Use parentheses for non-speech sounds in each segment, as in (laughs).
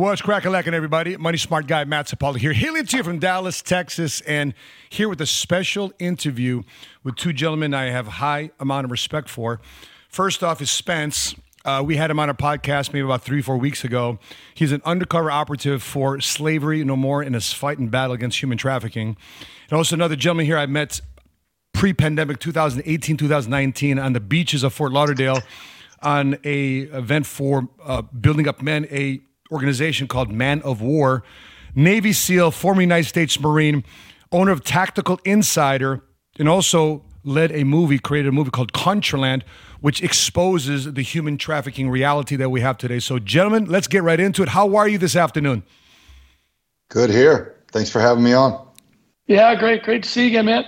What's cracking lacking, everybody? Money Smart Guy Matt Sapaula here, hailing to you from Dallas, Texas, and here with a special interview with two gentlemen I have high amount of respect for. First off is Spence. Uh, we had him on our podcast maybe about three, four weeks ago. He's an undercover operative for Slavery No More in his fight and battle against human trafficking. And also another gentleman here I met pre-pandemic 2018 2019 on the beaches of fort lauderdale on a event for uh, building up men a organization called man of war navy seal former united states marine owner of tactical insider and also led a movie created a movie called contraland which exposes the human trafficking reality that we have today so gentlemen let's get right into it how are you this afternoon good here thanks for having me on yeah great great to see you again man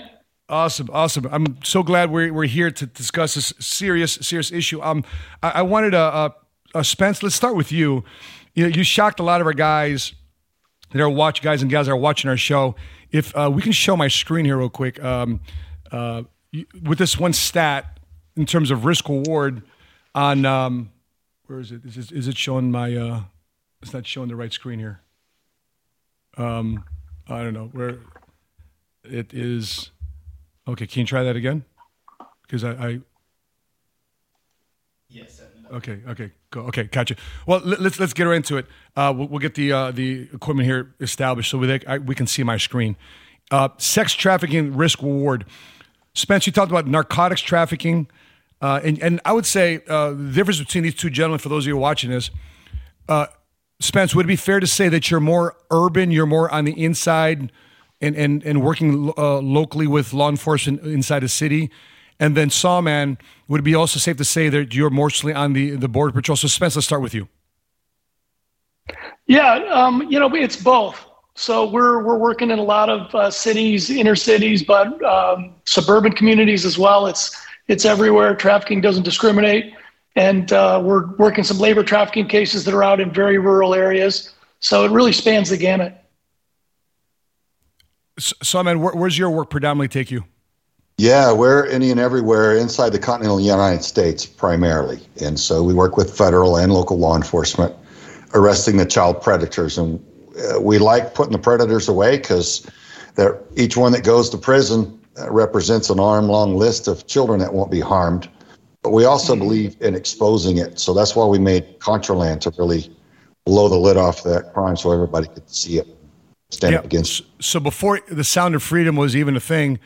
Awesome, awesome. I'm so glad we're, we're here to discuss this serious, serious issue. Um, I, I wanted to, uh, uh, Spence, let's start with you. You know, you shocked a lot of our guys that are watch guys and gals that are watching our show. If uh, we can show my screen here real quick, um, uh, with this one stat in terms of risk reward on um, where is it? Is, it? is it showing my? Uh, it's not showing the right screen here. Um, I don't know where it is. Okay, can you try that again? Because I, I Yes. Okay. Okay. Go. Okay. Gotcha. Well, let, us let's get right into it. Uh, we'll, we'll, get the uh, the equipment here established so we I, we can see my screen. Uh, sex trafficking risk reward. Spence, you talked about narcotics trafficking, uh, and and I would say uh, the difference between these two gentlemen, for those of you watching this, uh, Spence, would it be fair to say that you're more urban, you're more on the inside, and and and working locally with law enforcement inside a city? And then Sawman, would it be also safe to say that you're mostly on the, the border patrol? So Spence, let's start with you. Yeah, um, you know, it's both. So we're we're working in a lot of uh, cities, inner cities, but um, suburban communities as well. It's it's everywhere. Trafficking doesn't discriminate, and uh, we're working some labor trafficking cases that are out in very rural areas. So it really spans the gamut. So, man, where, where's your work predominantly take you? Yeah, we're any and everywhere inside the continental United States primarily. And so we work with federal and local law enforcement arresting the child predators. And uh, we like putting the predators away because each one that goes to prison uh, represents an arm long list of children that won't be harmed. But we also mm-hmm. believe in exposing it. So that's why we made Contraland to really blow the lid off that crime so everybody could see it, stand up against So before the Sound of Freedom was even a thing,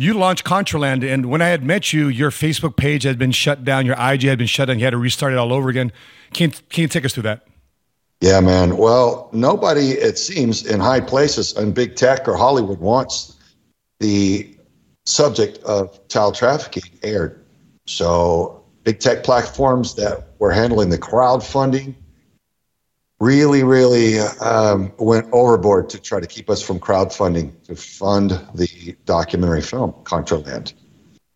you launched Contraland, and when I had met you, your Facebook page had been shut down, your IG had been shut down, you had to restart it all over again. Can, can you take us through that? Yeah, man. Well, nobody, it seems, in high places in big tech or Hollywood wants the subject of child trafficking aired. So, big tech platforms that were handling the crowdfunding really, really um, went overboard to try to keep us from crowdfunding to fund the documentary film Contraland.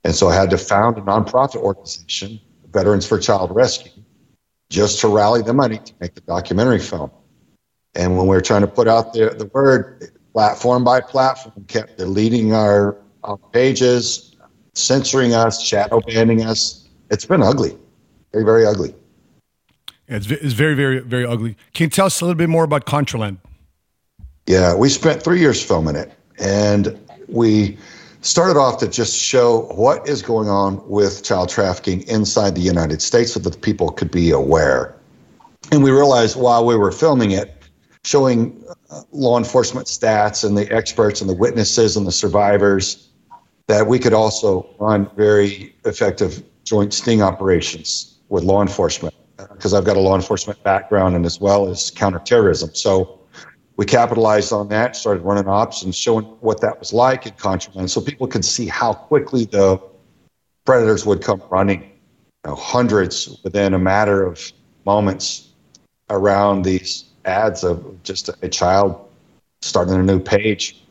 And so I had to found a nonprofit organization, Veterans for Child Rescue, just to rally the money to make the documentary film. And when we were trying to put out the, the word, platform by platform, kept deleting our, our pages, censoring us, shadow banning us. It's been ugly, very, very ugly. It's, it's very, very, very ugly. Can you tell us a little bit more about Contraland? Yeah, we spent three years filming it, and we started off to just show what is going on with child trafficking inside the United States so that people could be aware. And we realized while we were filming it, showing uh, law enforcement stats and the experts and the witnesses and the survivors, that we could also run very effective joint sting operations with law enforcement because I've got a law enforcement background and as well as counterterrorism. So we capitalized on that, started running ops and showing what that was like in Contraland so people could see how quickly the predators would come running, you know, hundreds within a matter of moments around these ads of just a, child starting a new page.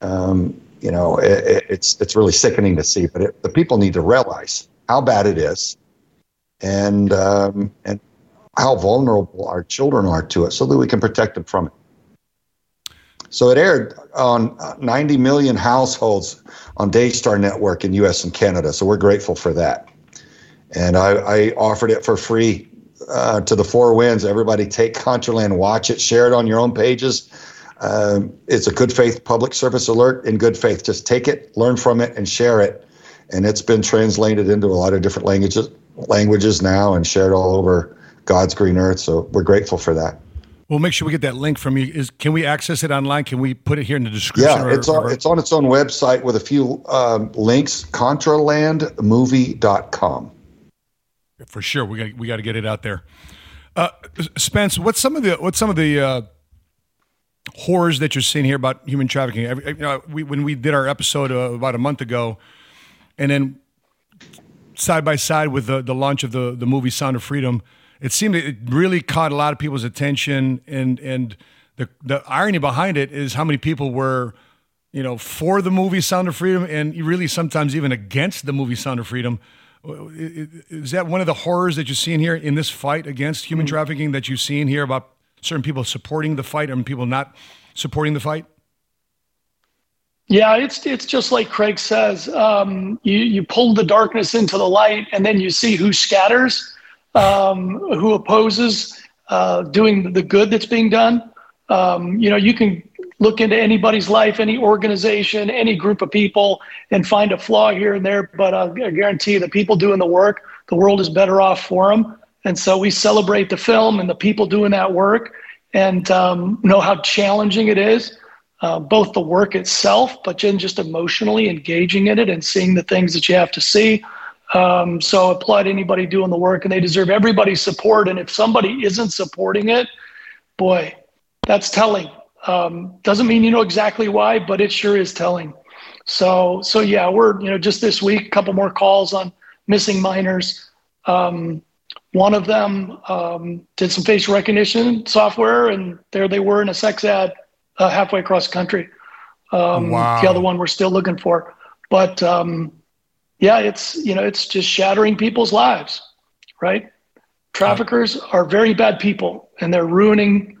Um, you know, it, it's it's really sickening to see, but it, the people need to realize how bad it is and um, and how vulnerable our children are to it, so that we can protect them from it. So it aired on 90 million households on Daystar Network in U.S. and Canada. So we're grateful for that. And I, I offered it for free uh, to the four winds. Everybody take Contraland, watch it, share it on your own pages. Um, it's a good faith public service alert in good faith. Just take it, learn from it, and share it. And it's been translated into a lot of different languages languages now and shared all over God's green earth. So we're grateful for that. We'll make sure we get that link from you. Is can we access it online? Can we put it here in the description? Yeah, it's on it's on its own website with a few um, links. Contralandmovie.com. For sure, we got we got to get it out there. Uh, Spence, what's some of the what's some of the uh, horrors that you're seeing here about human trafficking? you know, we, when we did our episode uh, about a month ago, and then side by side with the, the launch of the, the movie Sound of Freedom, it seemed it really caught a lot of people's attention. And, and the, the irony behind it is how many people were, you know, for the movie Sound of Freedom and really sometimes even against the movie Sound of Freedom. Is that one of the horrors that you're seeing here in this fight against human mm-hmm. trafficking that you've seen here about certain people supporting the fight and people not supporting the fight? Yeah, it's it's just like Craig says. Um, you you pull the darkness into the light, and then you see who scatters, um, who opposes uh, doing the good that's being done. Um, you know, you can look into anybody's life, any organization, any group of people, and find a flaw here and there. But I guarantee you, the people doing the work, the world is better off for them. And so we celebrate the film and the people doing that work, and um, know how challenging it is uh, both the work itself, but then just emotionally engaging in it and seeing the things that you have to see. Um, so applaud anybody doing the work, and they deserve everybody's support. And if somebody isn't supporting it, boy, that's telling. Um, doesn't mean you know exactly why, but it sure is telling. So, so yeah, we're you know just this week, a couple more calls on missing minors. Um, one of them um, did some face recognition software, and there they were in a sex ad uh, halfway across the country. Um, wow. The other one we're still looking for, but um, yeah, it's you know it's just shattering people's lives, right? Traffickers are very bad people, and they're ruining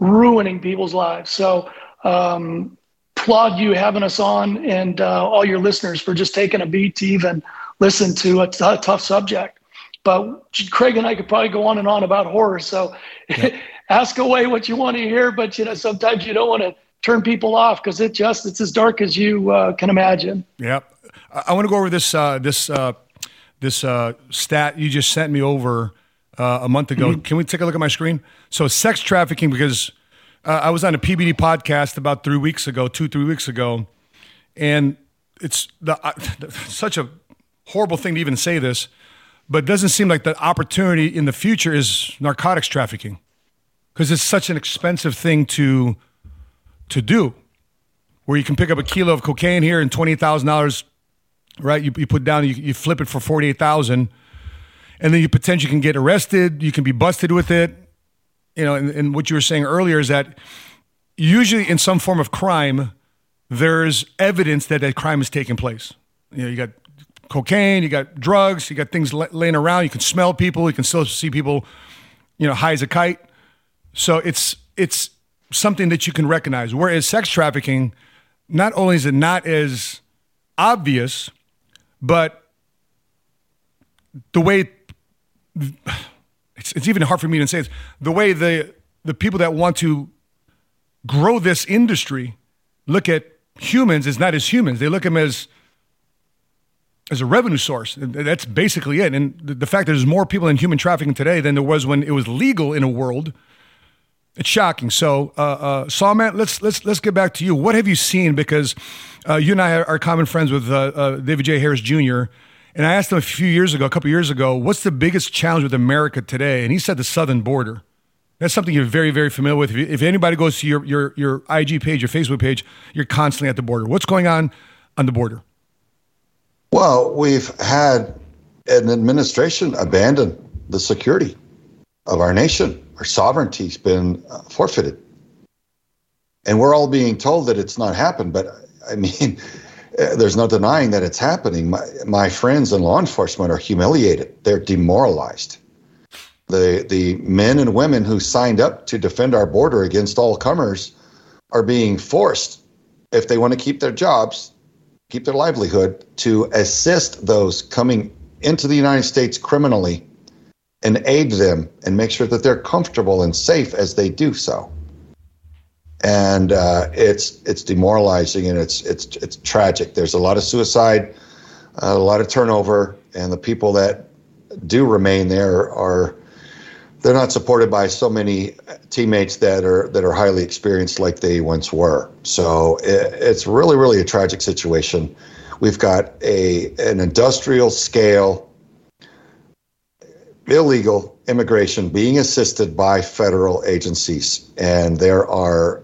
ruining people's lives. So um, applaud you having us on, and uh, all your listeners for just taking a beat to even listen to a, t- a tough subject. But Craig and I could probably go on and on about horror. So. Yeah. (laughs) ask away what you want to hear, but you know sometimes you don't want to turn people off because it just it's as dark as you uh, can imagine. Yep. I want to go over this uh, this uh, this uh, stat you just sent me over uh, a month ago. Mm-hmm. Can we take a look at my screen? So sex trafficking because uh, I was on a PBD podcast about three weeks ago, two three weeks ago, and it's the, (laughs) such a horrible thing to even say this, but it doesn't seem like the opportunity in the future is narcotics trafficking because it's such an expensive thing to to do. Where you can pick up a kilo of cocaine here and twenty thousand dollars, right? You, you put down, you, you flip it for forty eight thousand, and then you potentially can get arrested. You can be busted with it. You know, and, and what you were saying earlier is that usually in some form of crime, there's evidence that that crime is taking place. You know, you got cocaine, you got drugs, you got things laying around. You can smell people. You can still see people, you know, high as a kite. So it's it's something that you can recognize. Whereas sex trafficking, not only is it not as obvious, but the way it's, it's even hard for me to say it, the way the the people that want to grow this industry look at humans is not as humans. They look at them as as a revenue source. That's basically it. And the fact that there's more people in human trafficking today than there was when it was legal in a world it's shocking. So, uh, uh, Sawman, let's let's let's get back to you. What have you seen? Because uh, you and I are common friends with uh, uh, David J. Harris Jr. And I asked him a few years ago, a couple years ago, what's the biggest challenge with America today? And he said the southern border. That's something you're very, very familiar with. If, if anybody goes to your, your, your IG page, your Facebook page, you're constantly at the border. What's going on on the border? Well, we've had an administration abandon the security of our nation our sovereignty's been uh, forfeited. And we're all being told that it's not happened, but I mean, uh, (laughs) there's no denying that it's happening. My, my friends in law enforcement are humiliated. They're demoralized. The the men and women who signed up to defend our border against all comers are being forced, if they want to keep their jobs, keep their livelihood, to assist those coming into the United States criminally and aid them and make sure that they're comfortable and safe as they do so. And uh, it's it's demoralizing and it's it's it's tragic. There's a lot of suicide, a lot of turnover, and the people that do remain there are they're not supported by so many teammates that are that are highly experienced like they once were. So it, it's really really a tragic situation. We've got a an industrial scale illegal immigration being assisted by federal agencies, and there are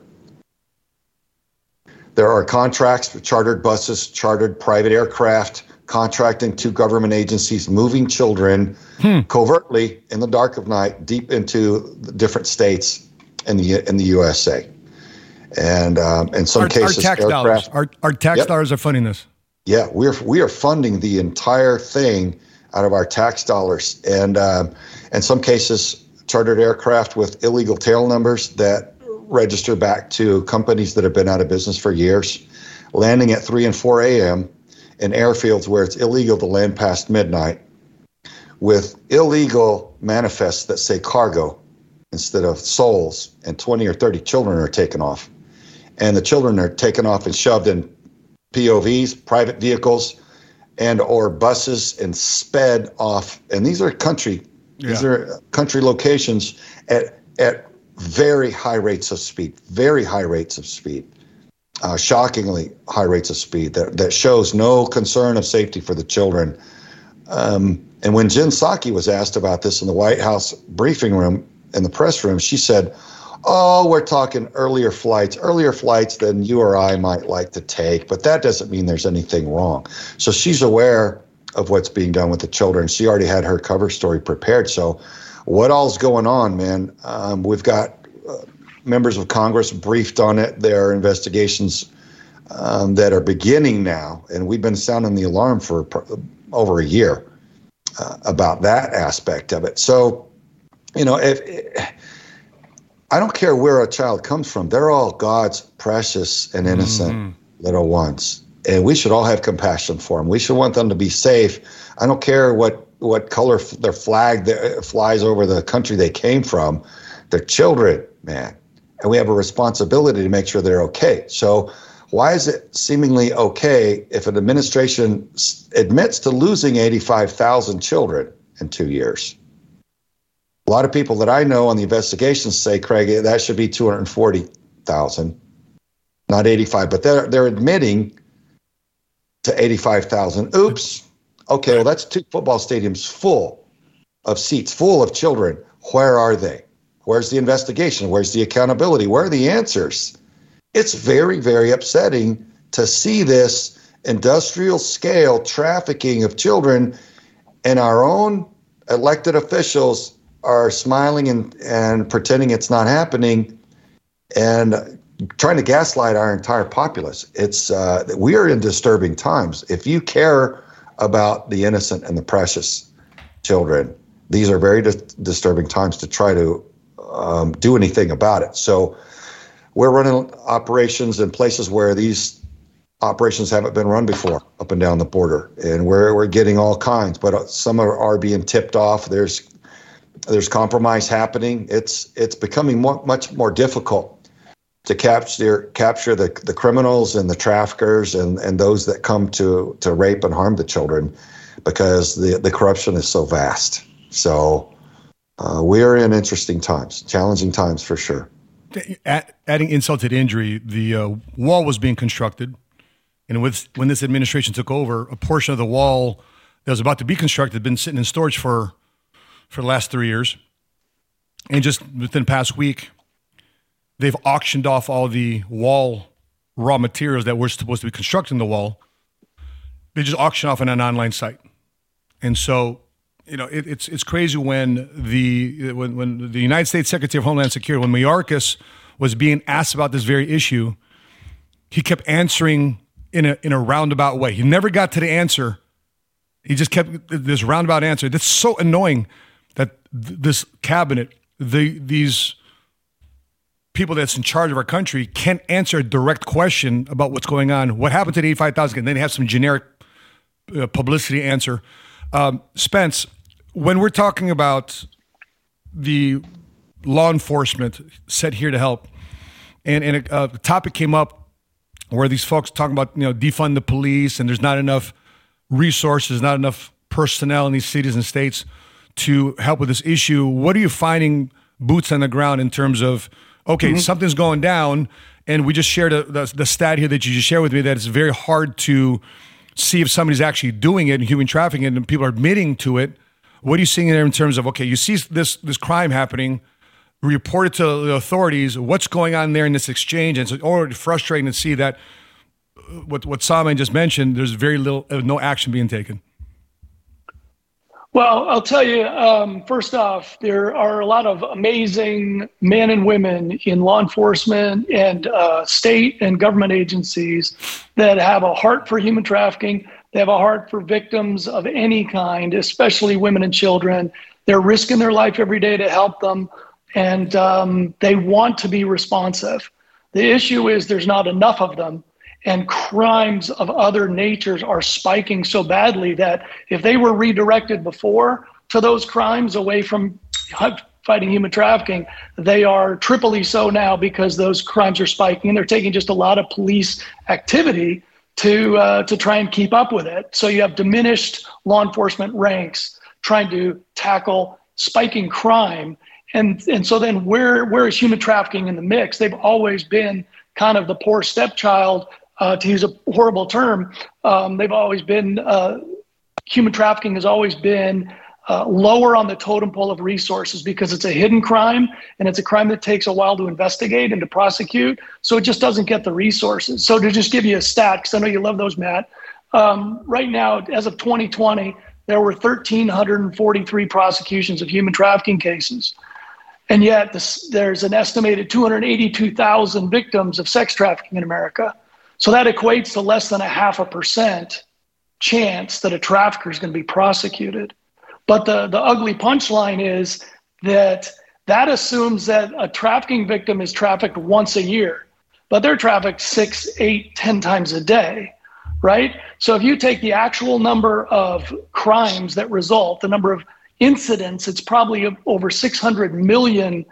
there are contracts for chartered buses, chartered private aircraft contracting to government agencies, moving children hmm. covertly in the dark of night deep into different states in the in the USA. And um, in some our, cases, our tax dollars, our, our tax yep. dollars are funding this. Yeah, we're we are funding the entire thing out of our tax dollars, and um, in some cases, chartered aircraft with illegal tail numbers that register back to companies that have been out of business for years, landing at 3 and 4 a.m in airfields where it's illegal to land past midnight with illegal manifests that say cargo instead of souls, and 20 or 30 children are taken off. And the children are taken off and shoved in POVs, private vehicles, and or buses and sped off. And these are country, yeah. these are country locations at at very high rates of speed, very high rates of speed uh, shockingly high rates of speed that, that shows no concern of safety for the children. Um, and when Jen Psaki was asked about this in the White House briefing room, in the press room, she said, Oh, we're talking earlier flights, earlier flights than you or I might like to take, but that doesn't mean there's anything wrong. So she's aware of what's being done with the children. She already had her cover story prepared. So, what all's going on, man? Um, we've got members of Congress briefed on it. There are investigations um, that are beginning now, and we've been sounding the alarm for over a year uh, about that aspect of it. So, you know, if I don't care where a child comes from, they're all God's precious and innocent mm-hmm. little ones, and we should all have compassion for them. We should want them to be safe. I don't care what what color their flag that flies over the country they came from. They're children, man and we have a responsibility to make sure they're okay. So, why is it seemingly okay if an administration admits to losing 85,000 children in two years? A lot of people that I know on the investigations say, Craig, that should be 240,000, not 85, but they're, they're admitting to 85,000. Oops. Okay, well, that's two football stadiums full of seats, full of children. Where are they? Where's the investigation? Where's the accountability? Where are the answers? It's very, very upsetting to see this industrial scale trafficking of children, and our own elected officials are smiling and, and pretending it's not happening and trying to gaslight our entire populace. It's uh, we are in disturbing times. If you care about the innocent and the precious children, these are very dis- disturbing times to try to um, do anything about it. So we're running operations in places where these operations haven't been run before up and down the border, and we're we're getting all kinds. But some are, are being tipped off. There's there's compromise happening. It's it's becoming more, much more difficult to capture capture the, the criminals and the traffickers and, and those that come to, to rape and harm the children because the, the corruption is so vast. So uh, we are in interesting times, challenging times for sure. adding insult to injury, the uh, wall was being constructed, and with when this administration took over, a portion of the wall that was about to be constructed had been sitting in storage for for the last three years, and just within the past week, they've auctioned off all the wall raw materials that were supposed to be constructing the wall. They just auctioned off on an online site, and so you know, it, it's it's crazy when the when when the United States Secretary of Homeland Security, when Mayorkas was being asked about this very issue, he kept answering in a in a roundabout way. He never got to the answer. He just kept this roundabout answer. That's so annoying that th- this cabinet, the these people that's in charge of our country can't answer a direct question about what's going on. What happened to the 85,000? And then they have some generic uh, publicity answer. Um, Spence, when we're talking about the law enforcement set here to help, and, and a, a topic came up where these folks talking about you know defund the police and there's not enough resources, not enough personnel in these cities and states to help with this issue. What are you finding boots on the ground in terms of okay, mm-hmm. something's going down, and we just shared a, the, the stat here that you just shared with me that it's very hard to see if somebody's actually doing it in human trafficking and people are admitting to it. What are you seeing there in terms of okay, you see this this crime happening, report it to the authorities. What's going on there in this exchange? And it's already frustrating to see that uh, what what Sawman just mentioned. There's very little, uh, no action being taken. Well, I'll tell you, um, first off, there are a lot of amazing men and women in law enforcement and uh, state and government agencies that have a heart for human trafficking. They have a heart for victims of any kind, especially women and children. They're risking their life every day to help them, and um, they want to be responsive. The issue is there's not enough of them and crimes of other natures are spiking so badly that if they were redirected before to those crimes away from fighting human trafficking, they are triply so now because those crimes are spiking and they're taking just a lot of police activity to uh, to try and keep up with it. So you have diminished law enforcement ranks trying to tackle spiking crime. And, and so then where, where is human trafficking in the mix? They've always been kind of the poor stepchild uh, to use a horrible term, um, they've always been uh, human trafficking has always been uh, lower on the totem pole of resources because it's a hidden crime and it's a crime that takes a while to investigate and to prosecute. So it just doesn't get the resources. So to just give you a stat, because I know you love those, Matt. Um, right now, as of 2020, there were 1,343 prosecutions of human trafficking cases. And yet, this, there's an estimated 282,000 victims of sex trafficking in America. So that equates to less than a half a percent chance that a trafficker is going to be prosecuted. But the, the ugly punchline is that that assumes that a trafficking victim is trafficked once a year, but they're trafficked six, eight, ten times a day, right? So if you take the actual number of crimes that result, the number of incidents, it's probably over 600 million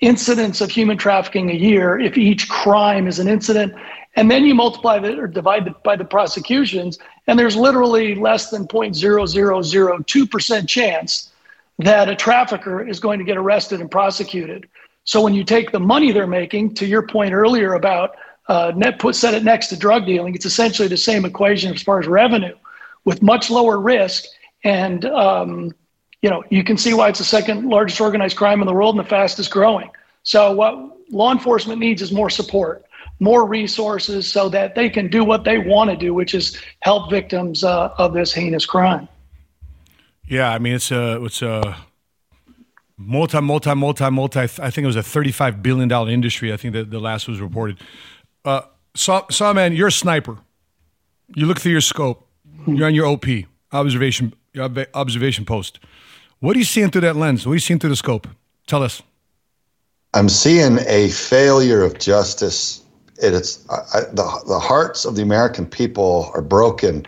incidents of human trafficking a year if each crime is an incident and then you multiply that or divide it by the prosecutions, and there's literally less than 0.0002% chance that a trafficker is going to get arrested and prosecuted. So when you take the money they're making, to your point earlier about uh, net put set it next to drug dealing, it's essentially the same equation as far as revenue, with much lower risk. And um, you know you can see why it's the second largest organized crime in the world and the fastest growing. So what law enforcement needs is more support more resources so that they can do what they want to do, which is help victims uh, of this heinous crime. Yeah, I mean it's a it's a multi multi multi multi. I think it was a thirty-five billion dollar industry. I think that the last was reported. Uh, saw saw man, you're a sniper. You look through your scope. You're on your OP observation observation post. What are you seeing through that lens? What are you seeing through the scope? Tell us. I'm seeing a failure of justice it's I, the the hearts of the American people are broken,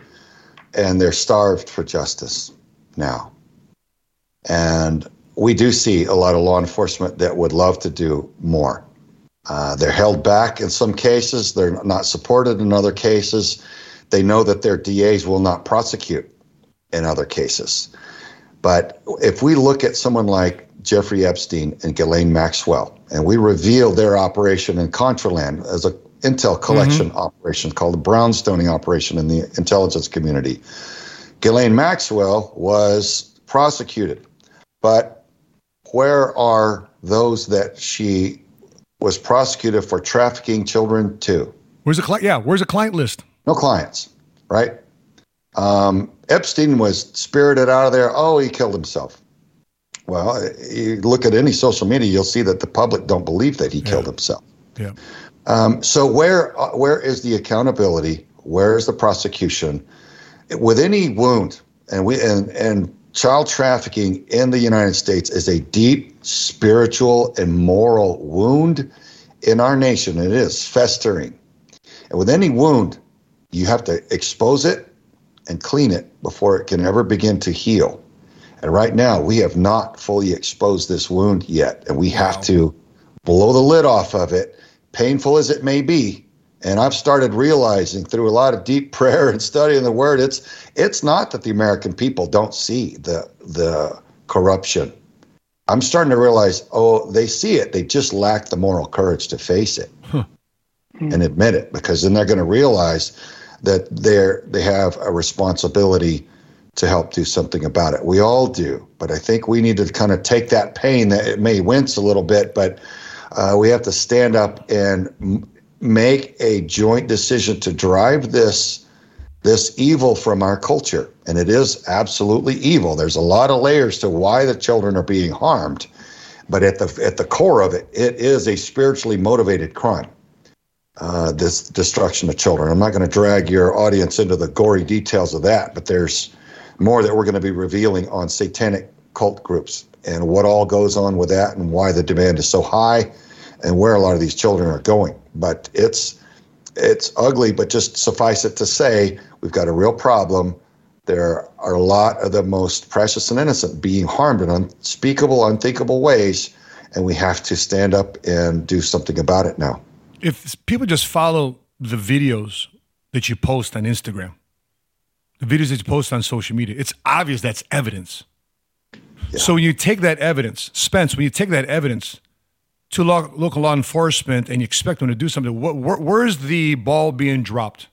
and they're starved for justice now. And we do see a lot of law enforcement that would love to do more. Uh, they're held back in some cases. They're not supported in other cases. They know that their DAs will not prosecute in other cases. But if we look at someone like Jeffrey Epstein and Ghislaine Maxwell, and we reveal their operation in Contraland as a intel collection mm-hmm. operation called the brownstoning operation in the intelligence community. Ghislaine Maxwell was prosecuted, but where are those that she was prosecuted for trafficking children to? Where's the client? Yeah, where's the client list? No clients, right? Um, Epstein was spirited out of there. Oh, he killed himself. Well, you look at any social media, you'll see that the public don't believe that he yeah. killed himself. Yeah. Um, so where uh, where is the accountability? Where is the prosecution? With any wound, and we and and child trafficking in the United States is a deep spiritual and moral wound in our nation. It is festering, and with any wound, you have to expose it and clean it before it can ever begin to heal. And right now, we have not fully exposed this wound yet, and we have to blow the lid off of it, painful as it may be. And I've started realizing through a lot of deep (laughs) prayer and studying the word, it's it's not that the American people don't see the the corruption. I'm starting to realize, oh, they see it. They just lack the moral courage to face it huh. and admit it, because then they're going to realize that they're they have a responsibility to help do something about it. We all do, but I think we need to kind of take that pain that it may wince a little bit, but uh, we have to stand up and m- make a joint decision to drive this this evil from our culture. And it is absolutely evil. There's a lot of layers to why the children are being harmed, but at the at the core of it, it is a spiritually motivated crime. Uh, this destruction of children. I'm not going to drag your audience into the gory details of that, but there's more that we're going to be revealing on satanic cult groups and what all goes on with that and why the demand is so high and where a lot of these children are going. But it's it's ugly, but just suffice it to say, we've got a real problem. There are a lot of the most precious and innocent being harmed in unspeakable, unthinkable ways, and we have to stand up and do something about it now. If people just follow the videos that you post on Instagram, the videos that you post on social media, it's obvious that's evidence. Yeah. So when you take that evidence, Spence, when you take that evidence to lo- local law enforcement and you expect them to do something, wh- wh- where's the ball being dropped?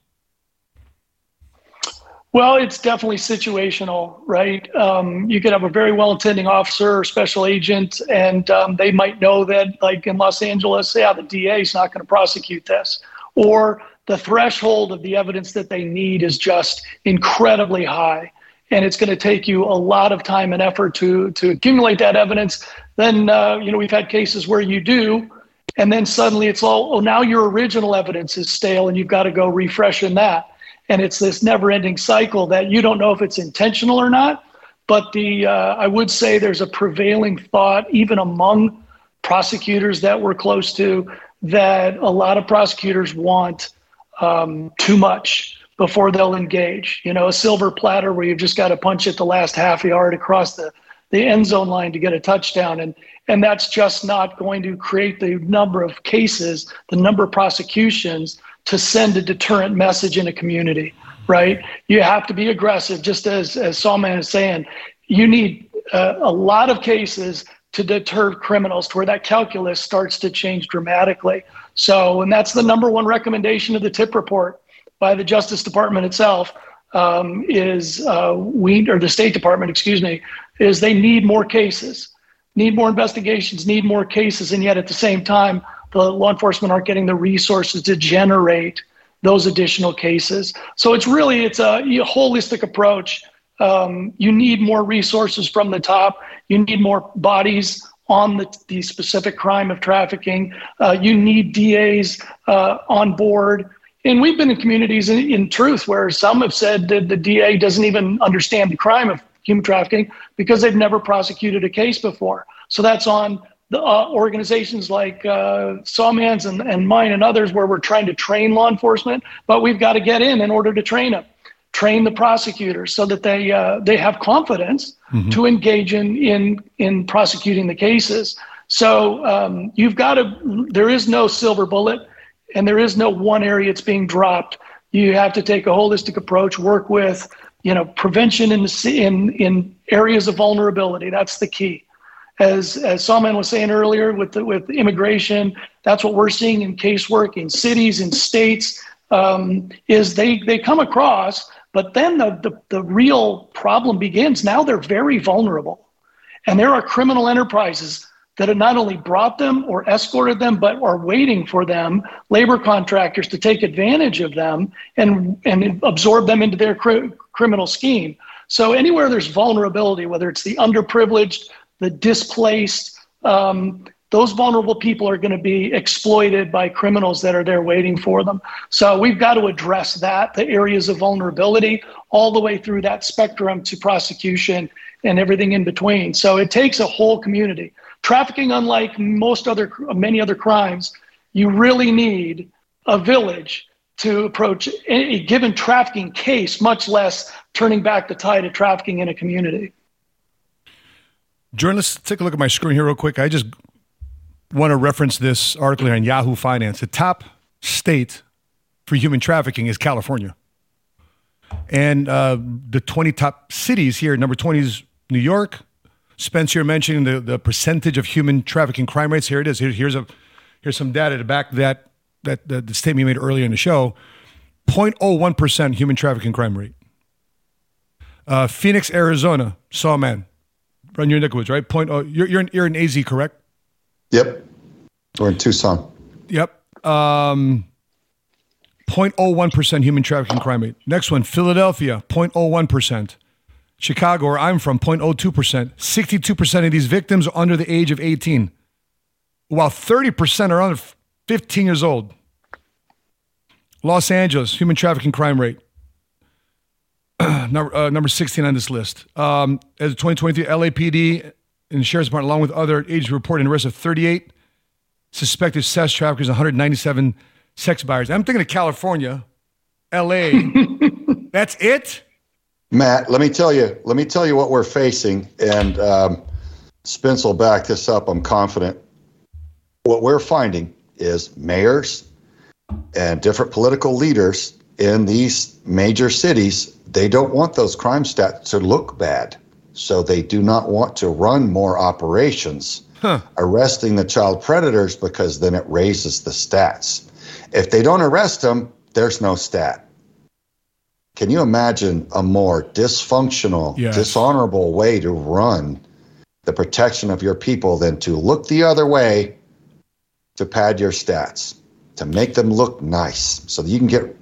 Well, it's definitely situational, right? Um, you could have a very well intending officer or special agent, and um, they might know that, like in Los Angeles, yeah, the DA is not going to prosecute this. Or the threshold of the evidence that they need is just incredibly high. And it's going to take you a lot of time and effort to to accumulate that evidence. Then uh, you know we've had cases where you do and then suddenly it's all oh now your original evidence is stale and you've got to go refreshing that. And it's this never ending cycle that you don't know if it's intentional or not but the uh, i would say there's a prevailing thought even among prosecutors that we're close to that a lot of prosecutors want um, too much before they'll engage. You know, a silver platter where you've just got to punch it the last half yard across the, the end zone line to get a touchdown. And, and that's just not going to create the number of cases, the number of prosecutions to send a deterrent message in a community, right? You have to be aggressive, just as, as Sawman is saying. You need uh, a lot of cases to deter criminals to where that calculus starts to change dramatically. So, and that's the number one recommendation of the tip report by the Justice Department itself um, is uh, we, or the State Department, excuse me, is they need more cases, need more investigations, need more cases, and yet at the same time, the law enforcement aren't getting the resources to generate those additional cases. So it's really it's a, holistic approach. Um, you need more resources from the top. You need more bodies on the, the specific crime of trafficking. Uh, you need DAs uh, on board. And we've been in communities in, in, truth where some have said that the DA doesn't even understand the crime of human trafficking because they've never prosecuted a case before. So that's on the uh, organizations like uh, Sawman's and, and mine and others where we're trying to train law enforcement, but we've got to get in in order to train them, train the prosecutors so that they uh, they have confidence mm-hmm. to engage in in in prosecuting the cases. So um, you've got to. There is no silver bullet and there is no one area it's being dropped. You have to take a holistic approach, work with, you know, prevention in the, in in areas of vulnerability. That's the key. As as Sawman was saying earlier, with the, with immigration, that's what we're seeing in casework in cities in states. Um, is they they come across, but then the, the the real problem begins. Now they're very vulnerable, and there are criminal enterprises that have not only brought them or escorted them, but are waiting for them, labor contractors, to take advantage of them and, and absorb them into their cr- criminal scheme. So, anywhere there's vulnerability, whether it's the underprivileged, the displaced, um, those vulnerable people are going to be exploited by criminals that are there waiting for them. So we've got to address that, the areas of vulnerability, all the way through that spectrum to prosecution and everything in between. So it takes a whole community. Trafficking, unlike most other many other crimes, you really need a village to approach a given trafficking case, much less turning back the tide of trafficking in a community. Jordan, let's take a look at my screen here real quick. I just want to reference this article here on Yahoo Finance. The top state for human trafficking is California. And uh, the 20 top cities here, number 20 is New York. Spencer mentioned the, the percentage of human trafficking crime rates. Here it is. Here, here's, a, here's some data to back that, that, that the statement you made earlier in the show. 0.01% human trafficking crime rate. Uh, Phoenix, Arizona, Sawman. Run your neck right? Point. Oh, you're you're in, you're in AZ, correct? Yep. We're in Tucson. Yep. Um, 0.01% human trafficking crime rate. Next one, Philadelphia, 0.01%. Chicago, where I'm from, 0.02%. 62% of these victims are under the age of 18, while 30% are under 15 years old. Los Angeles, human trafficking crime rate, (clears throat) number, uh, number 16 on this list. Um, as of 2023, LAPD and the Sheriff's Department, along with other agents, reported an arrest of 38 suspected sex traffickers, 197 sex buyers. I'm thinking of California, LA. (laughs) That's it? Matt, let me tell you, let me tell you what we're facing. And um, Spence will back this up, I'm confident. What we're finding is mayors and different political leaders in these major cities, they don't want those crime stats to look bad. So they do not want to run more operations huh. arresting the child predators because then it raises the stats. If they don't arrest them, there's no stat. Can you imagine a more dysfunctional, yes. dishonorable way to run the protection of your people than to look the other way to pad your stats, to make them look nice so that you can get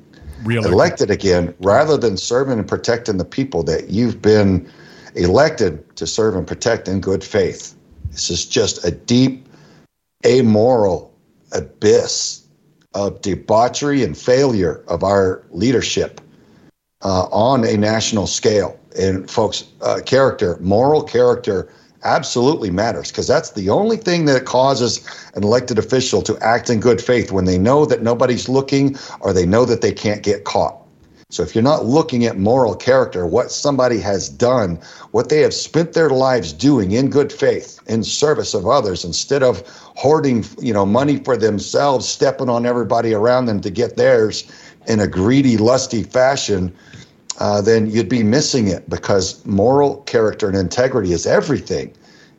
Re-elected. elected again rather than serving and protecting the people that you've been elected to serve and protect in good faith. This is just a deep, amoral abyss of debauchery and failure of our leadership uh, on a national scale. And folks, uh, character, moral character absolutely matters because that's the only thing that causes an elected official to act in good faith when they know that nobody's looking or they know that they can't get caught. So if you're not looking at moral character, what somebody has done, what they have spent their lives doing in good faith, in service of others, instead of hoarding, you know, money for themselves, stepping on everybody around them to get theirs in a greedy, lusty fashion, uh, then you'd be missing it because moral character and integrity is everything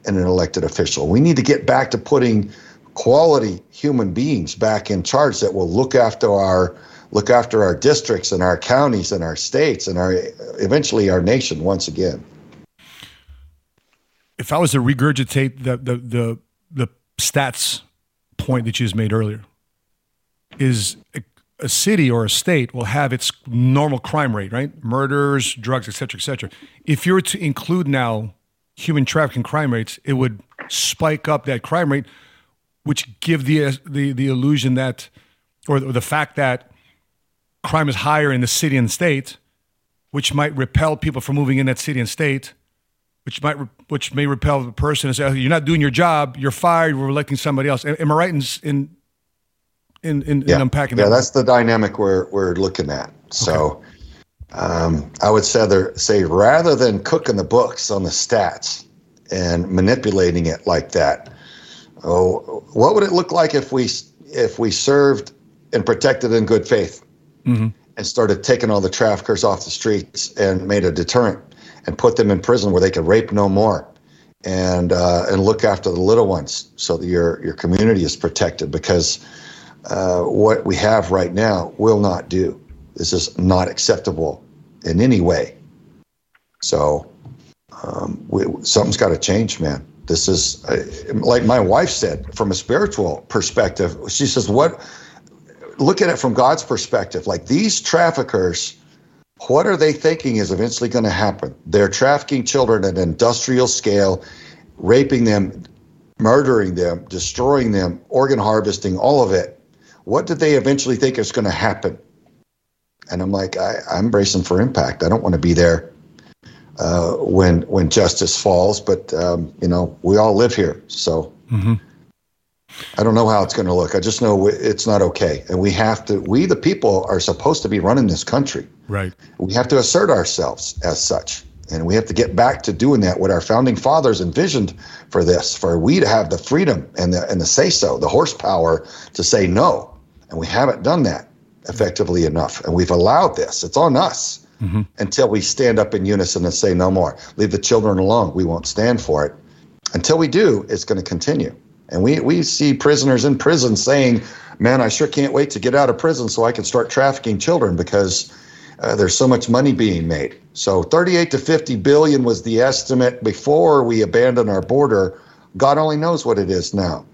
in an elected official. We need to get back to putting quality human beings back in charge that will look after our look after our districts and our counties and our states and our eventually our nation once again. If I was to regurgitate the the the, the stats point that you just made earlier, is a, a, city or a state will have its normal crime rate, right? Murders, drugs, et cetera, et cetera. If you were to include now human trafficking crime rates, it would spike up that crime rate, which give the the the illusion that, or the fact that crime is higher in the city and state, which might repel people from moving in that city and state, which might which may repel the person and say, oh, "You're not doing your job. You're fired. We're electing somebody else." Am, I right in in in, in, yeah. in unpacking yeah, that? Yeah, that's the dynamic we're we're looking at. So. Okay. Um, I would say, say rather than cooking the books on the stats and manipulating it like that, oh, what would it look like if we if we served and protected in good faith? Mm-hmm. and started taking all the traffickers off the streets and made a deterrent and put them in prison where they could rape no more and uh, and look after the little ones so that your your community is protected because uh, what we have right now will not do. This is not acceptable in any way. So um, we, something's got to change, man. This is uh, like my wife said from a spiritual perspective. She says, "What look at it from God's perspective. Like these traffickers, what are they thinking is eventually going to happen? They're trafficking children at industrial scale, raping them, murdering them, destroying them, organ harvesting, all of it. What did they eventually think is going to happen? And I'm like, I, am bracing for impact. I don't want to be there uh, when when justice falls, but um, you know, we all live here, so. Mm-hmm. I don't know how it's going to look. I just know it's not okay. And we have to, we, the people, are supposed to be running this country. Right. We have to assert ourselves as such. And we have to get back to doing that. What our founding fathers envisioned for this, for we to have the freedom and the and the say so, the horsepower to say no. And we haven't done that effectively enough. And we've allowed this. It's on us mm-hmm. until we stand up in unison and say no more. Leave the children alone. We won't stand for it. Until we do, it's going to continue. And we, we see prisoners in prison saying, Man, I sure can't wait to get out of prison so I can start trafficking children because uh, there's so much money being made. So 38 to 50 billion was the estimate before we abandoned our border. God only knows what it is now.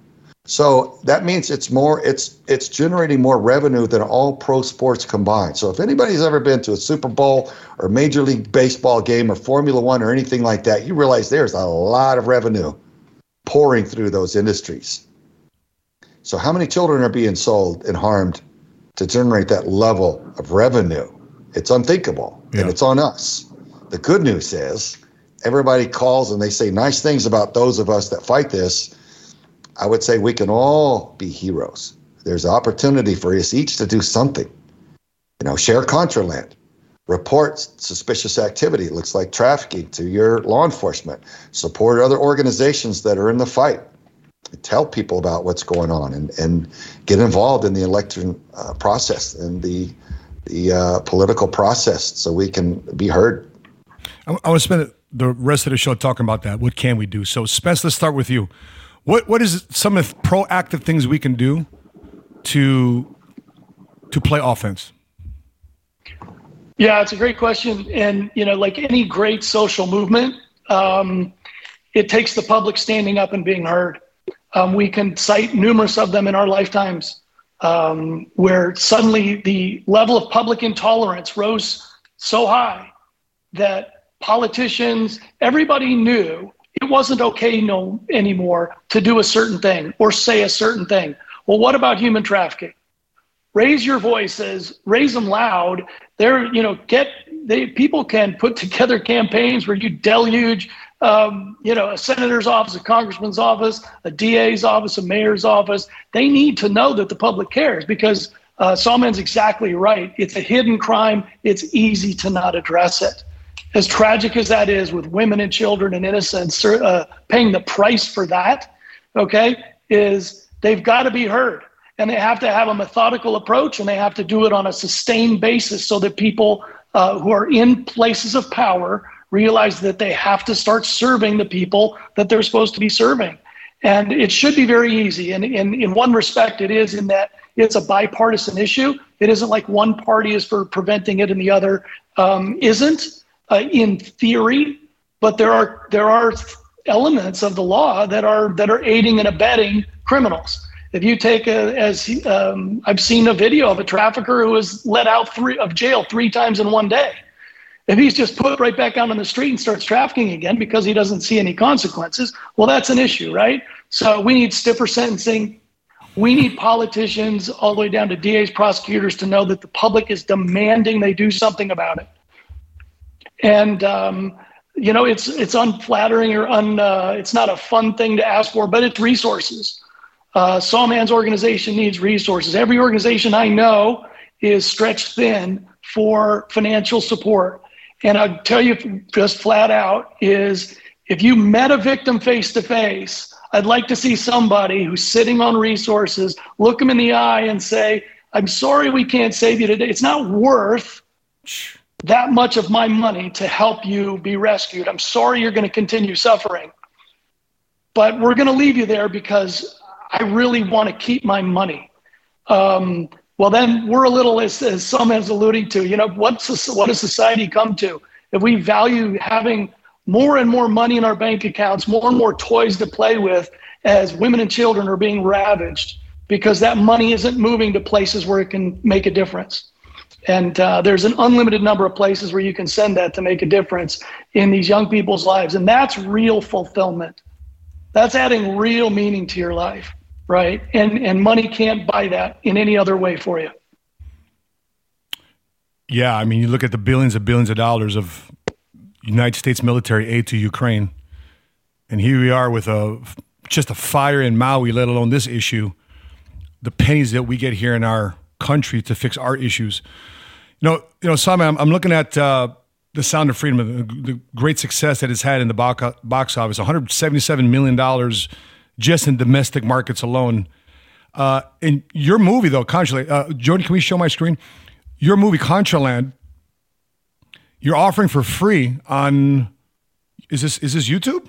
So that means it's more it's it's generating more revenue than all pro sports combined. So if anybody's ever been to a Super Bowl or Major League Baseball game or Formula 1 or anything like that, you realize there's a lot of revenue pouring through those industries. So how many children are being sold and harmed to generate that level of revenue? It's unthinkable yeah. and it's on us. The good news is everybody calls and they say nice things about those of us that fight this I would say we can all be heroes. There's opportunity for us each to do something. You know, share contraland, report suspicious activity, looks like trafficking to your law enforcement, support other organizations that are in the fight, tell people about what's going on, and, and get involved in the election uh, process and the the uh, political process so we can be heard. I, I want to spend the rest of the show talking about that. What can we do? So, Spence, let's start with you. What what is some of the proactive things we can do to to play offense? Yeah, it's a great question, and you know, like any great social movement, um, it takes the public standing up and being heard. Um, we can cite numerous of them in our lifetimes, um, where suddenly the level of public intolerance rose so high that politicians, everybody knew it wasn't okay no anymore to do a certain thing or say a certain thing. Well, what about human trafficking? Raise your voices, raise them loud. There, you know, get they people can put together campaigns where you deluge, um, you know, a senator's office, a congressman's office, a DA's office, a mayor's office. They need to know that the public cares because uh, Sawman's exactly right. It's a hidden crime. It's easy to not address it as tragic as that is with women and children and innocents uh, paying the price for that, okay, is they've got to be heard. And they have to have a methodical approach and they have to do it on a sustained basis so that people uh, who are in places of power realize that they have to start serving the people that they're supposed to be serving. And it should be very easy. And in, in one respect, it is in that it's a bipartisan issue. It isn't like one party is for preventing it and the other um, isn't uh, in theory, but there are there are elements of the law that are that are aiding and abetting criminals. If you take a, as um, I've seen a video of a trafficker who was let out three of jail three times in one day. If he's just put right back out on the street and starts trafficking again because he doesn't see any consequences, well, that's an issue, right? So we need stiffer sentencing. We need politicians all the way down to DAs, prosecutors to know that the public is demanding they do something about it and um, you know it's it's unflattering or un uh, it's not a fun thing to ask for, but it's resources. Uh, Sawman's organization needs resources. Every organization I know is stretched thin for financial support, and I'll tell you just flat out is if you met a victim face to face. I'd like to see somebody who's sitting on resources look them in the eye and say, I'm sorry we can't save you today. It's not worth that much of my money to help you be rescued. I'm sorry you're going to continue suffering, but we're going to leave you there because I really want to keep my money. Um, well, then we're a little, as, as Sawman is alluding to, you know, what's what does society come to? If we value having more and more money in our bank accounts, more and more toys to play with as women and children are being ravaged because that money isn't moving to places where it can make a difference. And uh, there's an unlimited number of places where you can send that to make a difference in these young people's lives. And that's real fulfillment. That's adding real meaning to your life, right? And, and money can't buy that in any other way for you. Yeah. I mean, you look at the billions and billions of dollars of United States military aid to Ukraine. And here we are with a just a fire in Maui, let alone this issue. The pennies that we get here in our country to fix our issues. You know, you know, Sawman, I'm, I'm looking at uh, the Sound of Freedom, the, great success that it's had in the box, box office, 177 million dollars just in domestic markets alone. Uh, in your movie, though, Contraland, uh, Jordan, can we show my screen? Your movie, Contraland, you're offering for free on. Is this is this YouTube?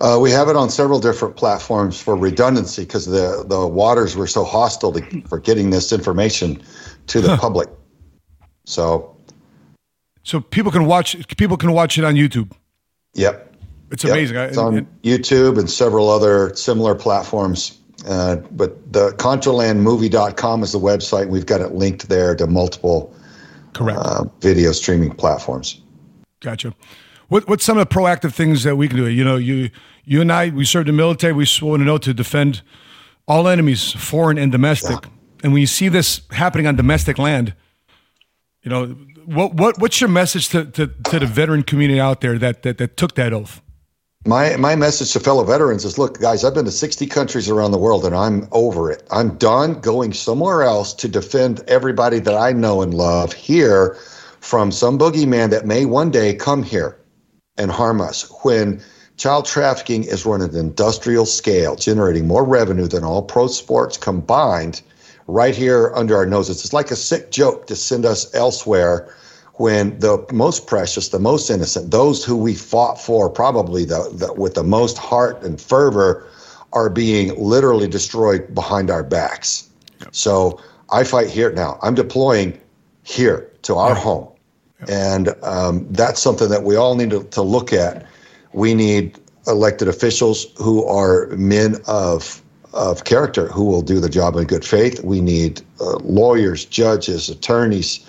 Uh, we have it on several different platforms for redundancy because the the waters were so hostile to, for getting this information to the public. So, so people can watch people can watch it on YouTube. Yep, it's amazing. Yep. It's on YouTube and several other similar platforms. Uh, but the contralandmovie.com is the website. We've got it linked there to multiple correct uh, video streaming platforms. Gotcha. What what's some of the proactive things that we can do? You know, you you and I we served in the military. We sworn an oath to defend all enemies, foreign and domestic. Yeah. And when you see this happening on domestic land, you know what what what's your message to, to, to the veteran community out there that, that that took that oath? My my message to fellow veterans is look, guys, I've been to 60 countries around the world and I'm over it. I'm done going somewhere else to defend everybody that I know and love here from some boogeyman that may one day come here and harm us. When child trafficking is run at an industrial scale, generating more revenue than all pro sports combined right here under our noses. It's like a sick joke to send us elsewhere when the most precious, the most innocent, those who we fought for, probably the, the, with the most heart and fervor, are being literally destroyed behind our backs. Yep. So I fight here now. I'm deploying here to our yep. home. Yep. And um, that's something that we all need to, to look at. We need elected officials who are men of of character who will do the job in good faith. We need uh, lawyers, judges, attorneys,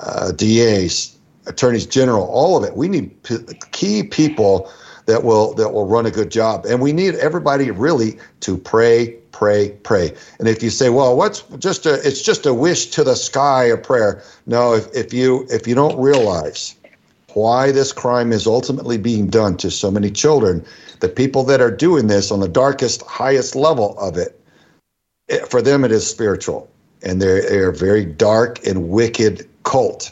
uh, DAs, attorneys general, all of it. We need p- key people that will that will run a good job, and we need everybody really to pray, pray, pray. And if you say, "Well, what's just a it's just a wish to the sky, a prayer," no. If if you if you don't realize why this crime is ultimately being done to so many children, the people that are doing this on the darkest, highest level of it, it for them it is spiritual, and they're they're very dark and wicked cult,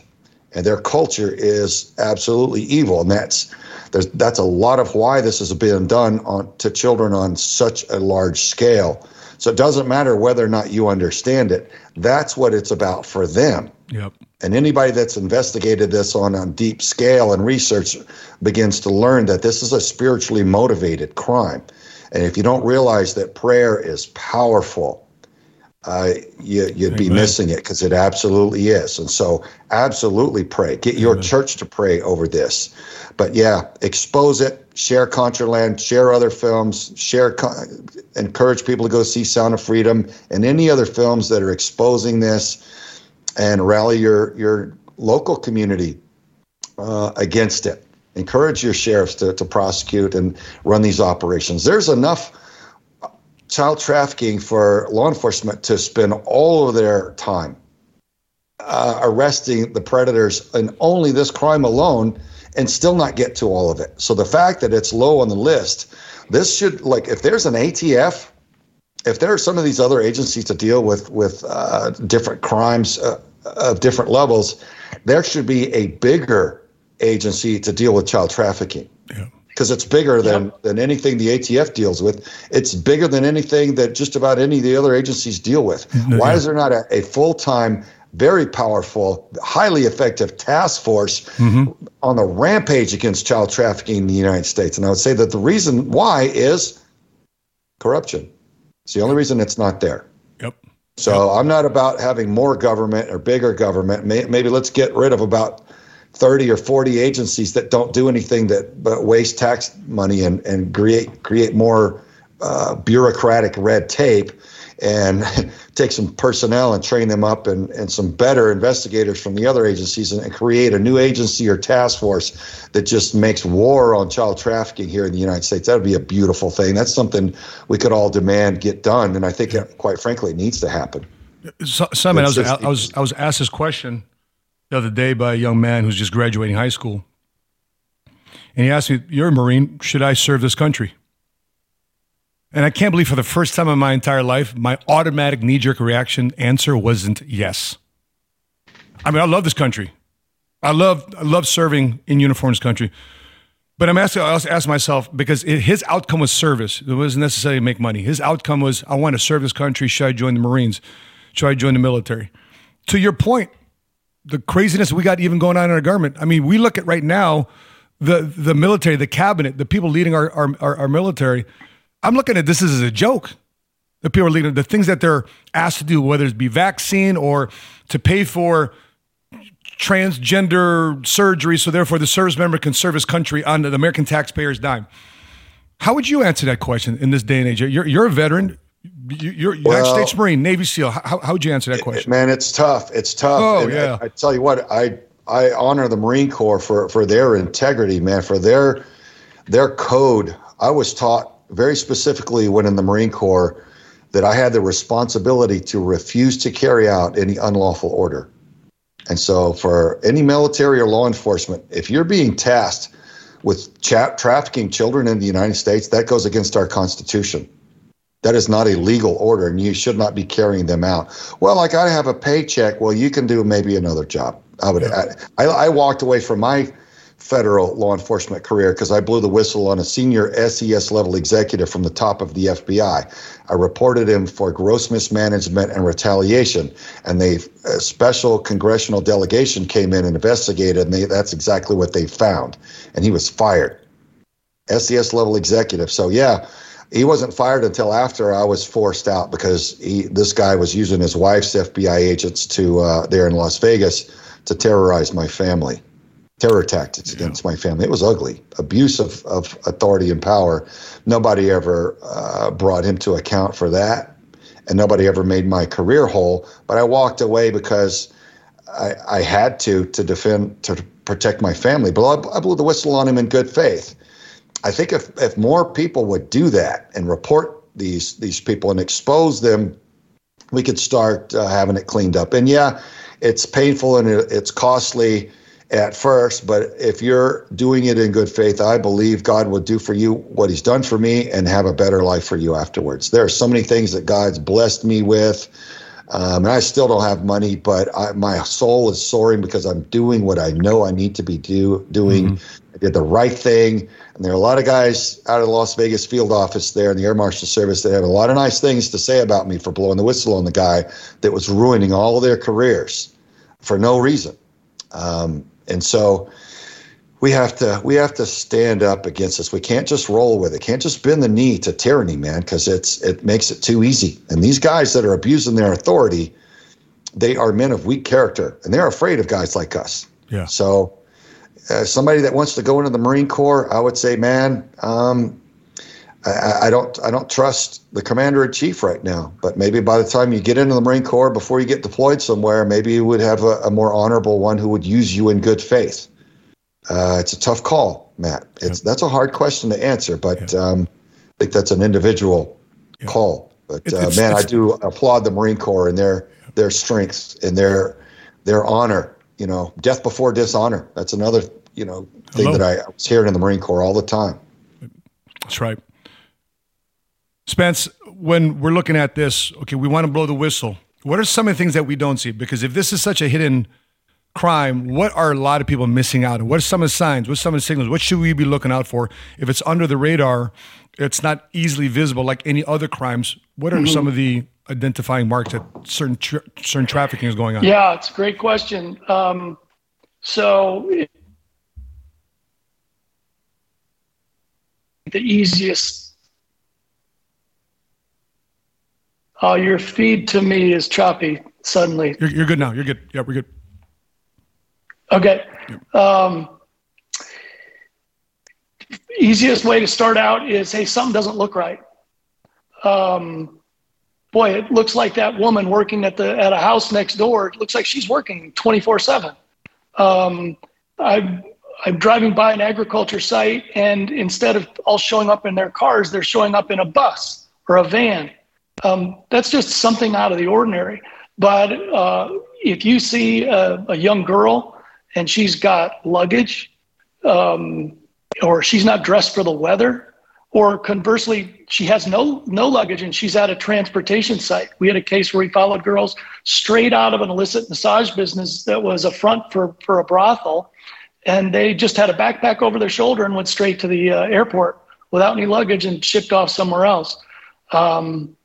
and their culture is absolutely evil, and that's there's that's a lot of why this has been done on to children on such a large scale. So it doesn't matter whether or not you understand it. That's what it's about for them. Yep. And anybody that's investigated this on a deep scale and research begins to learn that this is a spiritually motivated crime. And if you don't realize that prayer is powerful, uh, you, would be missing it because it absolutely is. And so, absolutely pray. Get your Amen. church to pray over this. But yeah, expose it, share Contraland, share other films, share, encourage people to go see Sound of Freedom and any other films that are exposing this, and rally your your local community uh, against it. Encourage your sheriffs to, to prosecute and run these operations. There's enough child trafficking for law enforcement to spend all of their time uh, arresting the predators and only this crime alone and still not get to all of it. So the fact that it's low on the list, this should like if there's an ATF, if there are some of these other agencies to deal with with uh, different crimes uh, of different levels, there should be a bigger agency to deal with child trafficking. Yeah because it's bigger than yep. than anything the ATF deals with. It's bigger than anything that just about any of the other agencies deal with. No, Why is there not a, a full time, very powerful, highly effective task force mm-hmm. on the rampage against child trafficking in the United States? And I would say that the reason why is corruption. It's the only reason it's not there. Yep. So yep. I'm not about having more government or bigger government. Maybe let's get rid of about 30 or 40 agencies that don't do anything that but waste tax money and, and create create more uh, bureaucratic red tape and (laughs) take some personnel and train them up and, and some better investigators from the other agencies and, and create a new agency or task force that just makes war on child trafficking here in the United States. That would be a beautiful thing. That's something we could all demand get done. And I think, it, quite frankly, it needs to happen. So, Sawman, I was, I was, I was asked this question the other day by a young man who's just graduating high school. And he asked me, You're a Marine. Should I serve this country? And I can't believe for the first time in my entire life, my automatic knee jerk reaction answer wasn't yes. I mean, I love this country. I love I love serving in uniform this country. But I'm asking, I also ask myself because it, his outcome was service. It wasn't necessarily make money. His outcome was, I want to serve this country. Should I join the Marines? Should I join the military? To your point, the craziness we got even going on in our government. I mean, we look at right now the the military, the cabinet, the people leading our our, our, our military. I'm looking at this as a joke. The people leading the things that they're asked to do, whether it be vaccine or to pay for transgender surgery, so therefore the service member can serve his country on the American taxpayer's dime. How would you answer that question in this day and age? You're, you're a veteran. You're, you're well, United States Marine, Navy SEAL. How, how would you answer that question? Man, it's tough. It's tough. Oh, and yeah. I, I tell you what, I I honor the Marine Corps for for their integrity, man, for their their code. I was taught very specifically when in the Marine Corps that I had the responsibility to refuse to carry out any unlawful order. And so, for any military or law enforcement, if you're being tasked with cha- trafficking children in the United States, that goes against our Constitution. That is not a legal order, and you should not be carrying them out. Well, like I got to have a paycheck. Well, you can do maybe another job. I would. I, I walked away from my federal law enforcement career because I blew the whistle on a senior SES level executive from the top of the FBI. I reported him for gross mismanagement and retaliation, and they a special congressional delegation came in and investigated, and they, that's exactly what they found, and he was fired. SES level executive. So yeah. He wasn't fired until after I was forced out because he, this guy was using his wife's FBI agents to uh, there in Las Vegas to terrorize my family terror tactics against my family. It was ugly, abuse of, of authority and power. Nobody ever uh, brought him to account for that, and nobody ever made my career whole. But I walked away because I, I had to to defend to protect my family. But I, I blew the whistle on him in good faith. I think if if more people would do that and report these these people and expose them, we could start uh, having it cleaned up. And yeah, it's painful and it's costly at first, but if you're doing it in good faith, I believe God will do for you what He's done for me and have a better life for you afterwards. There are so many things that God's blessed me with. Um, and I still don't have money, but I, my soul is soaring because I'm doing what I know I need to be do, doing. Mm-hmm. I did the right thing. And there are a lot of guys out of the Las Vegas field office there in the Air Marshal Service that have a lot of nice things to say about me for blowing the whistle on the guy that was ruining all of their careers for no reason. Um, and so we have to we have to stand up against this. We can't just roll with it. Can't just bend the knee to tyranny, man, because it's it makes it too easy. And these guys that are abusing their authority, they are men of weak character, and they're afraid of guys like us. Yeah. So, uh, somebody that wants to go into the Marine Corps, I would say, man, um, I, I, don't I don't trust the commander in chief right now. But maybe by the time you get into the Marine Corps, before you get deployed somewhere, maybe you would have a, a more honorable one who would use you in good faith. Uh, it's a tough call, Matt. It's that's a hard question to answer, but um, I think that's an individual call. But uh, man, I do applaud the Marine Corps and their their strength and their their honor. You know, death before dishonor. That's another you know thing Hello. that I was hearing in the Marine Corps all the time. That's right. Spence, when we're looking at this, okay, we want to blow the whistle. What are some of the things that we don't see? Because if this is such a hidden crime, what are a lot of people missing out on? What are some of the signs? What's some of the signals? What should we be looking out for? If it's under the radar, it's not easily visible like any other crimes. What are mm-hmm. some of the identifying marks that certain tra- certain trafficking is going on? Yeah, it's a great question. Um, so the easiest Uh, your feed to me is choppy suddenly. You're, you're good now. You're good. Yeah, we're good. Okay. Yep. Um, easiest way to start out is hey, something doesn't look right. Um, boy, it looks like that woman working at the at a house next door. It looks like she's working 24 seven. Um, I'm driving by an agriculture site, and instead of all showing up in their cars, they're showing up in a bus or a van um, that's just something out of the ordinary. But uh, if you see a, a, young girl and she's got luggage, um, or she's not dressed for the weather, or conversely, she has no no luggage and she's at a transportation site. We had a case where we followed girls straight out of an illicit massage business that was a front for for a brothel, and they just had a backpack over their shoulder and went straight to the uh, airport without any luggage and shipped off somewhere else. Um,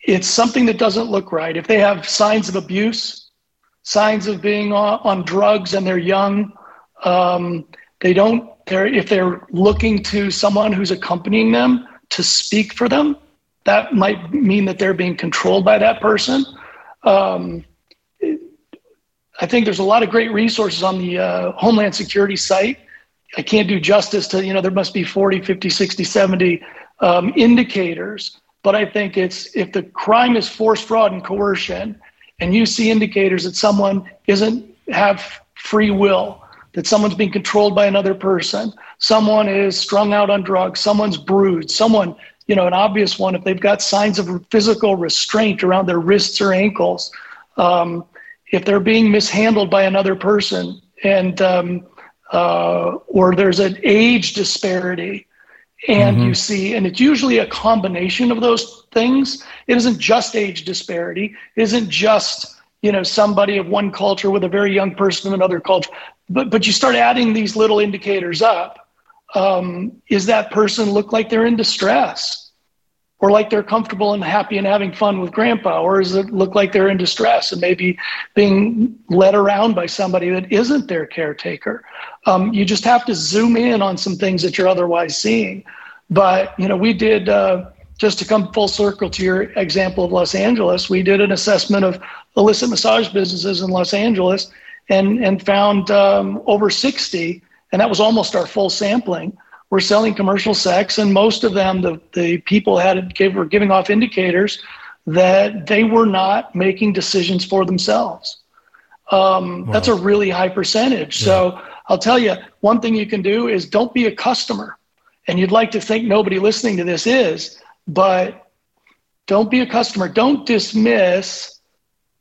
it's something that doesn't look right. If they have signs of abuse, signs of being on, on drugs, and they're young, um, they don't. They're if they're looking to someone who's accompanying them to speak for them, that might mean that they're being controlled by that person. Um, I think there's a lot of great resources on the uh, Homeland Security site. I can't do justice to, you know, there must be 40, 50, 60, 70 um, indicators. But I think it's if the crime is force, fraud, and coercion, and you see indicators that someone isn't have free will, that someone's being controlled by another person, someone is strung out on drugs, someone's bruised, someone, you know, an obvious one, if they've got signs of physical restraint around their wrists or ankles, um, if they're being mishandled by another person, and um, uh, or there's an age disparity, and mm-hmm. you see, and it's usually a combination of those things. It isn't just age disparity. It isn't just you know somebody of one culture with a very young person of another culture but but you start adding these little indicators up um, is that person look like they're in distress or like they're comfortable and happy and having fun with grandpa or does it look like they're in distress and maybe being led around by somebody that isn't their caretaker? Um, you just have to zoom in on some things that you're otherwise seeing. But you know we did uh, just to come full circle to your example of los angeles we did an assessment of illicit massage businesses in los angeles and, and found um, over 60, and that was almost our full sampling, were selling commercial sex. And most of them, the, the people had give, were giving off indicators that they were not making decisions for themselves. Um, wow. That's a really high percentage. Yeah. So I'll tell you, one thing you can do is don't be a customer. And you'd like to think nobody listening to this is, but don't be a customer. Don't dismiss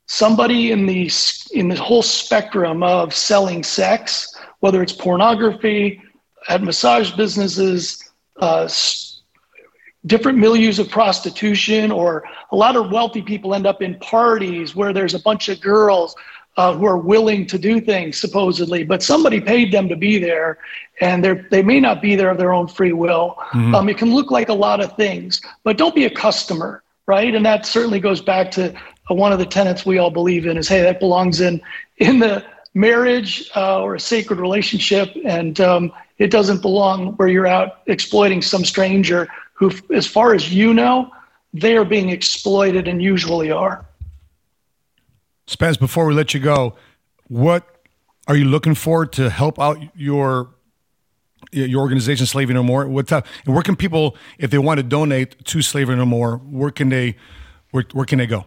somebody in the in the whole spectrum of selling sex, whether it's pornography, at massage businesses, uh, different milieus of prostitution, or a lot of wealthy people end up in parties where there's a bunch of girls uh, who are willing to do things supposedly, but somebody paid them to be there, and they they may not be there of their own free will. Mm-hmm. Um, it can look like a lot of things, but don't be a customer, right? And that certainly goes back to one of the tenets we all believe in is hey that belongs in in the marriage uh, or a sacred relationship and um, it doesn't belong where you're out exploiting some stranger who as far as you know they are being exploited and usually are. Spence before we let you go what are you looking for to help out your your organization slavery no more? What and where can people if they want to donate to slavery no more where can they where, where can they go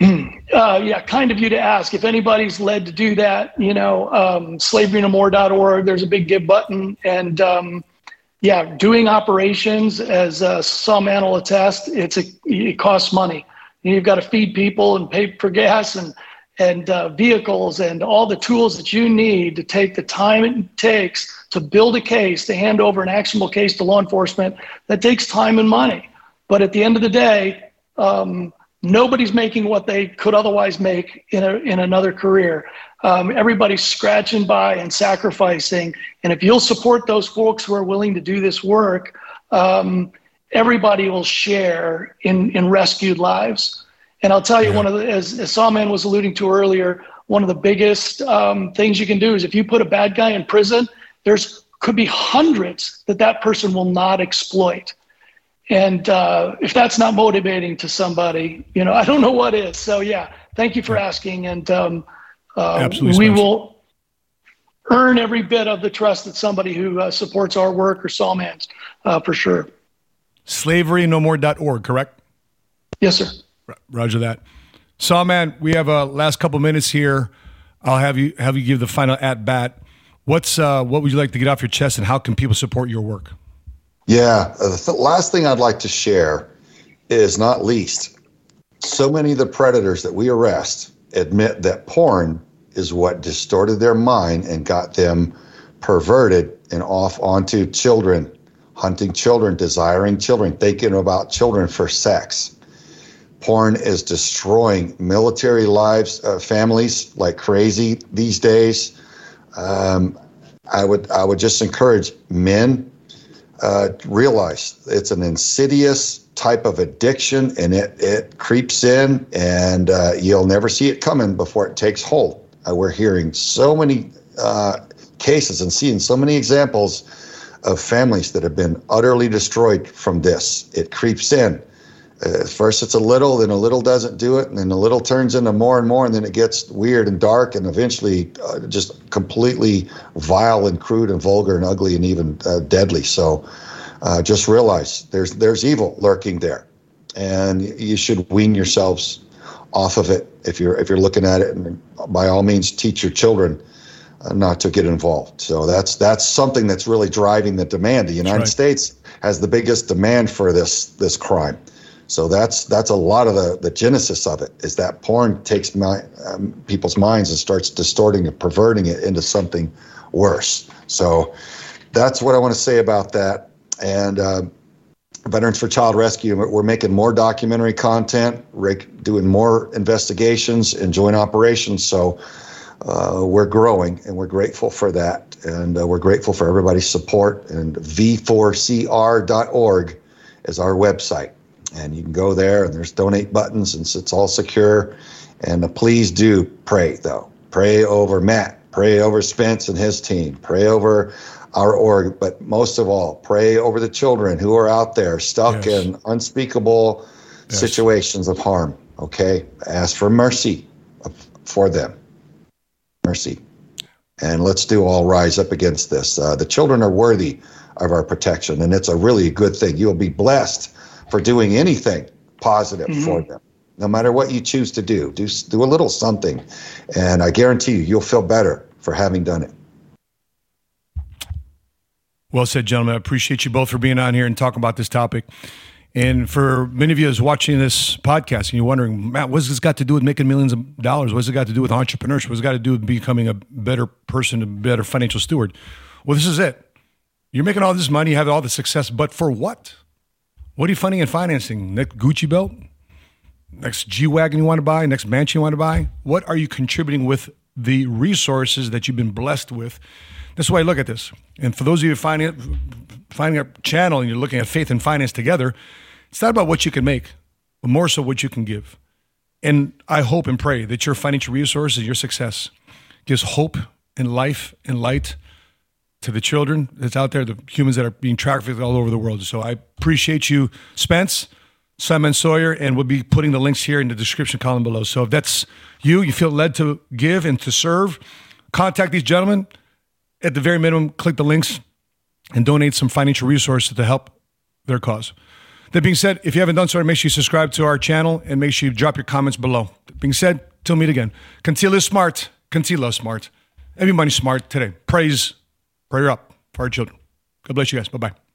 (clears throat) uh, yeah, kind of you to ask. If anybody's led to do that, you know, um, slaverynomore.org, there's a big give button. And um, yeah, doing operations, as uh, Sawman will attest, it's a, it costs money. You've got to feed people and pay for gas and, and uh, vehicles and all the tools that you need to take the time it takes to build a case, to hand over an actionable case to law enforcement. That takes time and money. But at the end of the day, um, nobody's making what they could otherwise make in, a, in another career. Um, everybody's scratching by and sacrificing. And if you'll support those folks who are willing to do this work, um, everybody will share in, in rescued lives. And I'll tell you, one of the, as, as Sawman was alluding to earlier, one of the biggest um, things you can do is if you put a bad guy in prison, there's could be hundreds that that person will not exploit. And uh, if that's not motivating to somebody, you know, I don't know what is. So yeah, thank you for asking, and um, uh, we will earn every bit of the trust that somebody who uh, supports our work or Sawman's uh, for sure. SlaveryNoMore.org, correct? Yes, sir. Roger that. Sawman, we have a last couple minutes here. I'll have you have you give the final at bat. What's uh, what would you like to get off your chest, and how can people support your work? Yeah. Uh, the th- last thing I'd like to share is not least, so many of the predators that we arrest admit that porn is what distorted their mind and got them perverted and off onto children hunting children, desiring children, thinking about children for sex. Porn is destroying military lives, uh, families like crazy these days. Um, I would I would just encourage men uh, realize it's an insidious type of addiction, and it it creeps in, and uh, you'll never see it coming before it takes hold. Uh, we're hearing so many uh, cases and seeing so many examples of families that have been utterly destroyed from this. It creeps in. Uh, first, it's a little, then a little doesn't do it, and then a little turns into more and more, and then it gets weird and dark, and eventually uh, just completely vile and crude and vulgar and ugly and even uh, deadly. So, uh, just realize there's there's evil lurking there, and you should wean yourselves off of it if you're if you're looking at it, and by all means, teach your children uh, not to get involved. So that's that's something that's really driving the demand. The United right. States has the biggest demand for this this crime. So that's that's a lot of the, the genesis of it is that porn takes my, um, people's minds and starts distorting and perverting it into something worse. So that's what I want to say about that. And uh, Veterans for Child Rescue, we're making more documentary content, doing more investigations and joint operations. So uh, we're growing and we're grateful for that. And uh, we're grateful for everybody's support. And v4cr.org is our website and you can go there and there's donate buttons and it's all secure. And uh, please do pray though. Pray over matt. Pray over spence and his team. Pray over our org. But most of all pray over the children who are out there stuck yes. in unspeakable yes. situations of harm okay? Ask for mercy for them. Mercy. And let's do all rise up against this. Uh, the children are worthy of our protection and it's a really good thing. You'll be blessed for doing anything positive mm-hmm. for them. No matter what you choose to do, do do a little something, and I guarantee you, you'll feel better for having done it. Well said, gentlemen. I appreciate you both for being on here and talking about this topic. And for many of you who's watching this podcast and you're wondering, Matt, what's this got to do with making millions of dollars? What's it got to do with entrepreneurship? What's it got to do with becoming a better person, a better financial steward? Well, this is it. You're making all this money, you have all the success, but for what? What are you funding and financing? Next Gucci belt? Next G Wagon you want to buy? Next mansion you want to buy? What are you contributing with the resources that you've been blessed with? That's why I look at this. And for those of you finding, finding a channel and you're looking at faith and finance together, it's not about what you can make, but more so what you can give. And I hope and pray that your financial resources, your success, gives hope and life and light to the children that's out there, the humans that are being trafficked all over the world. So I appreciate you, Spence, Sawman Sawyer, and we'll be putting the links here in the description column below. So if that's you, you feel led to give and to serve, contact these gentlemen. At the very minimum, click the links and donate some financial resources to help their cause. That being said, if you haven't done so, make sure you subscribe to our channel and make sure you drop your comments below. That being said, till meet again. Conceal is smart. Conceal smart. Everybody's smart today. Praise Prayer up for our children. God bless you guys. Bye bye.